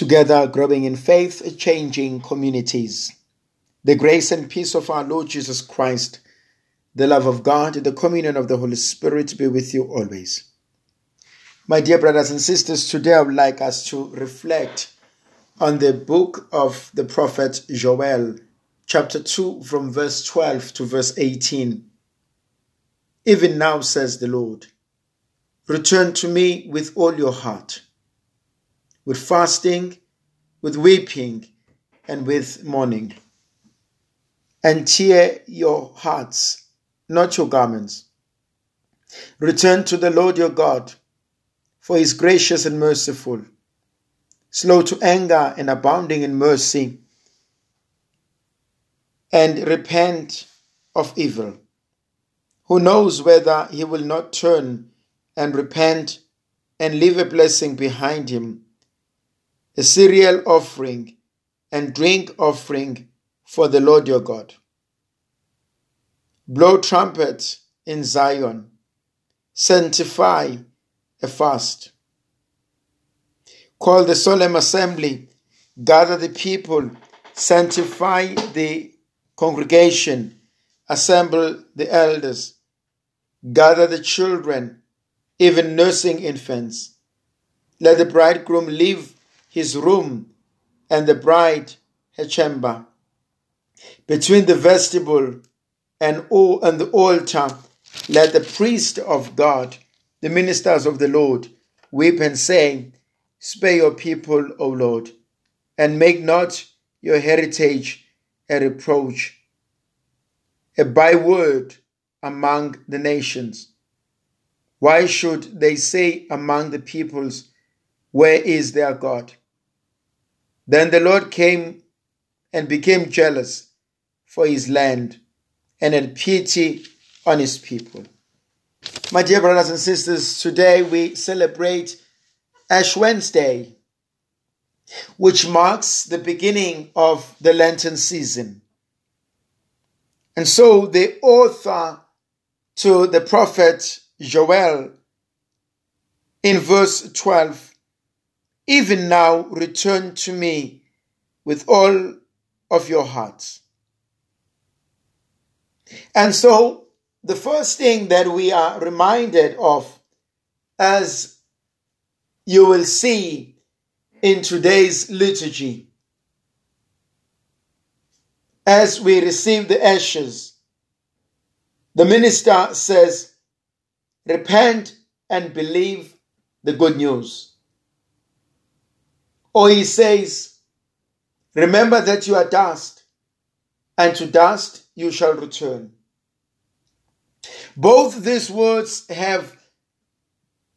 together growing in faith, changing communities. The grace and peace of our Lord Jesus Christ, the love of God, the communion of the Holy Spirit be with you always. My dear brothers and sisters, today I would like us to reflect on the book of the prophet Joel, chapter 2, from verse 12 to verse 18. Even now, says the Lord, return to me with all your heart with fasting, with weeping, and with mourning. And tear your hearts, not your garments. Return to the Lord your God, for he is gracious and merciful, slow to anger and abounding in mercy, and repent of evil. Who knows whether he will not turn and repent and leave a blessing behind him a cereal offering and drink offering for the Lord your God. Blow trumpets in Zion, sanctify a fast. Call the solemn assembly, gather the people, sanctify the congregation, assemble the elders, gather the children, even nursing infants. Let the bridegroom leave his room and the bride her chamber. Between the vestibule and, and the altar, let the priest of God, the ministers of the Lord, weep and say, Spare your people, O Lord, and make not your heritage a reproach, a byword among the nations. Why should they say among the peoples, Where is their God? Then the Lord came and became jealous for his land and had pity on his people. My dear brothers and sisters, today we celebrate Ash Wednesday, which marks the beginning of the Lenten season. And so the author to the prophet Joel in verse 12 even now return to me with all of your hearts. And so, the first thing that we are reminded of, as you will see in today's liturgy, as we receive the ashes, the minister says, Repent and believe the good news. Or he says, Remember that you are dust, and to dust you shall return. Both these words have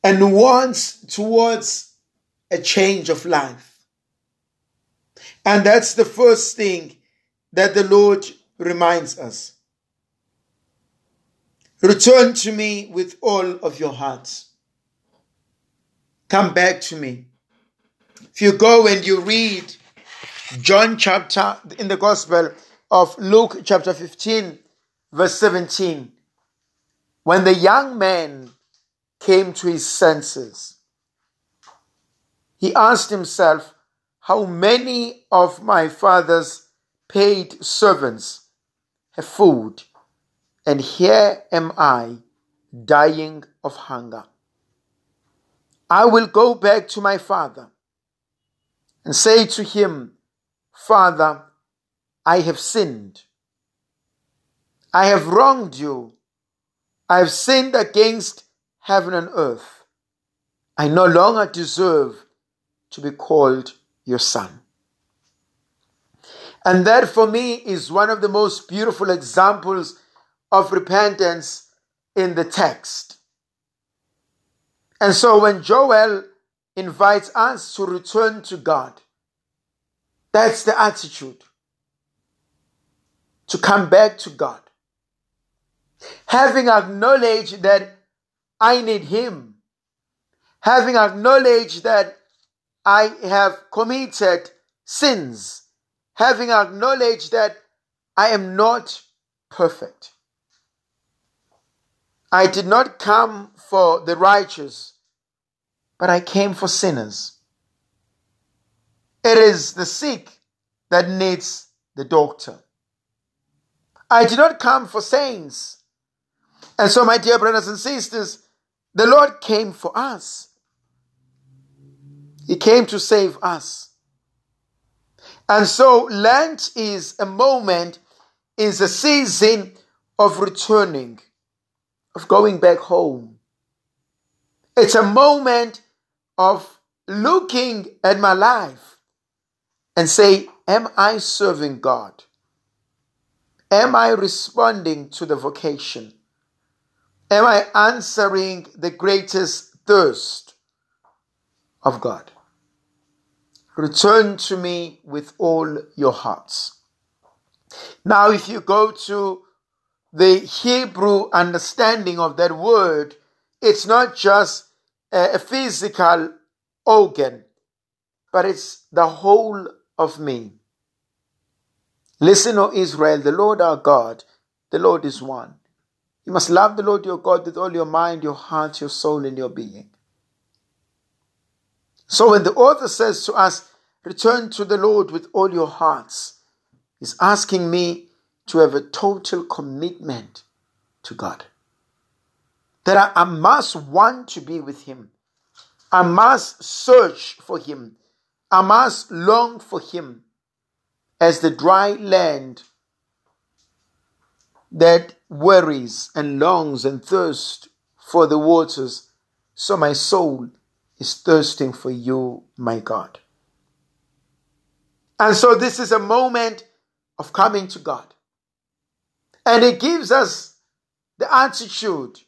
a nuance towards a change of life. And that's the first thing that the Lord reminds us. Return to me with all of your hearts. Come back to me. If you go and you read John chapter in the Gospel of Luke chapter 15, verse 17, when the young man came to his senses, he asked himself, How many of my father's paid servants have food, and here am I dying of hunger? I will go back to my father and say to him, Father, I have sinned. I have wronged you. I have sinned against heaven and earth. I no longer deserve to be called your son. And that for me is one of the most beautiful examples of repentance in the text. And so when Joel invites us to return to God. That's the attitude. To come back to God. Having acknowledged that I need Him. Having acknowledged that I have committed sins. Having acknowledged that I am not perfect. I did not come for the righteous, but I came for sinners. It is the sick that needs the doctor. I did not come for saints. And so, my dear brothers and sisters, the Lord came for us. He came to save us. And so, Lent is a moment, is a season of returning, of going back home. It's a moment of looking at my life and say, Am I serving God? Am I responding to the vocation? Am I answering the greatest thirst of God? Return to me with all your hearts. Now, if you go to the Hebrew understanding of that word, it's not just a physical organ, but it's the whole of me. Listen, O Israel, the Lord our God, the Lord is one. You must love the Lord your God with all your mind, your heart, your soul, and your being. So when the author says to us, return to the Lord with all your hearts, he's asking me to have a total commitment to God. That I, I must want to be with him. I must search for him. I must long for him as the dry land that worries and longs and thirsts for the waters, so my soul is thirsting for you, my God. And so this is a moment of coming to God. And it gives us the attitude,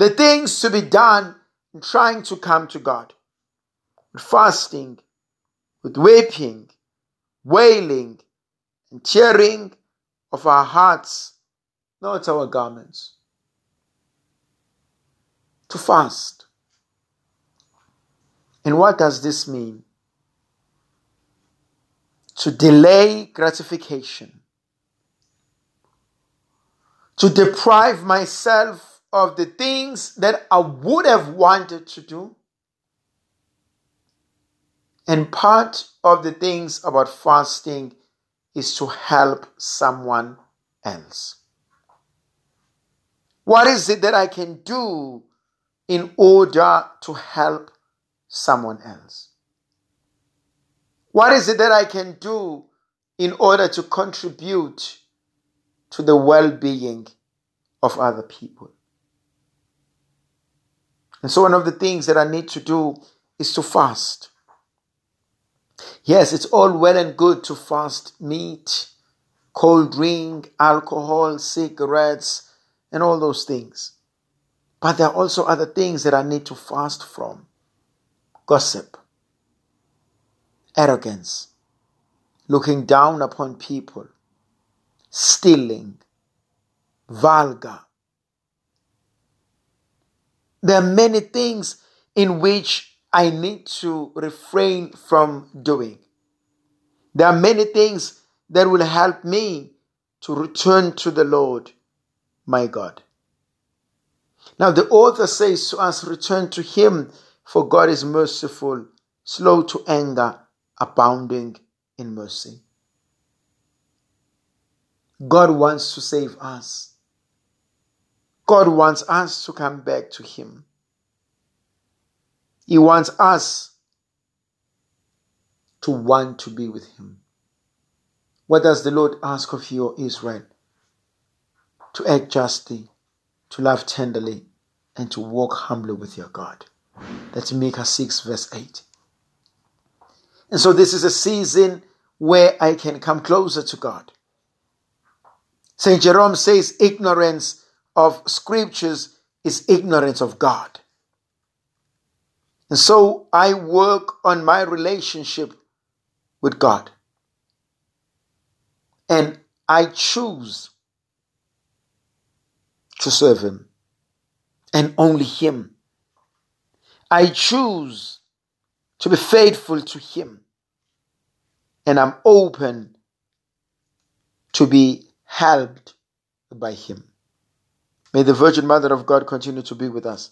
the things to be done in trying to come to God. With fasting, with weeping, wailing, and tearing of our hearts not our garments. To fast. And what does this mean? To delay gratification. To deprive myself of the things that I would have wanted to do. And part of the things about fasting is to help someone else. What is it that I can do in order to help someone else? What is it that I can do in order to contribute to the well being of other people? And so, one of the things that I need to do is to fast. Yes, it's all well and good to fast meat, cold drink, alcohol, cigarettes, and all those things. But there are also other things that I need to fast from gossip, arrogance, looking down upon people, stealing, vulgar. There are many things in which I need to refrain from doing. There are many things that will help me to return to the Lord my God. Now, the author says to us, Return to Him, for God is merciful, slow to anger, abounding in mercy. God wants to save us. God wants us to come back to Him. He wants us to want to be with Him. What does the Lord ask of you, Israel? to act justly, to love tenderly, and to walk humbly with your God. That's Micah 6, verse 8. And so this is a season where I can come closer to God. St. Jerome says ignorance of scriptures is ignorance of God. And so I work on my relationship with God. And I choose to serve Him and only Him. I choose to be faithful to Him and I'm open to be helped by Him. May the Virgin Mother of God continue to be with us,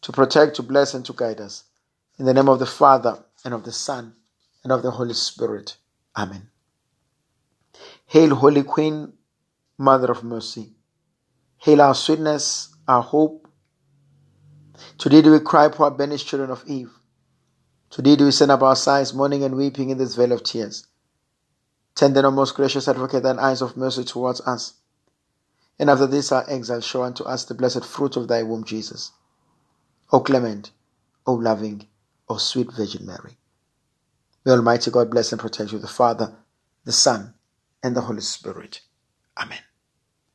to protect, to bless, and to guide us. In the name of the Father, and of the Son, and of the Holy Spirit. Amen. Hail, Holy Queen, Mother of Mercy. Hail our sweetness, our hope. Today do we cry, poor banished children of Eve. Today do we send up our sighs, mourning and weeping in this vale of tears. Then, O most gracious advocate, thine eyes of mercy towards us. And after this our exile, show unto us the blessed fruit of thy womb, Jesus. O clement, O loving, O sweet Virgin Mary. May Almighty God bless and protect you, the Father, the Son, and the Holy Spirit. Amen.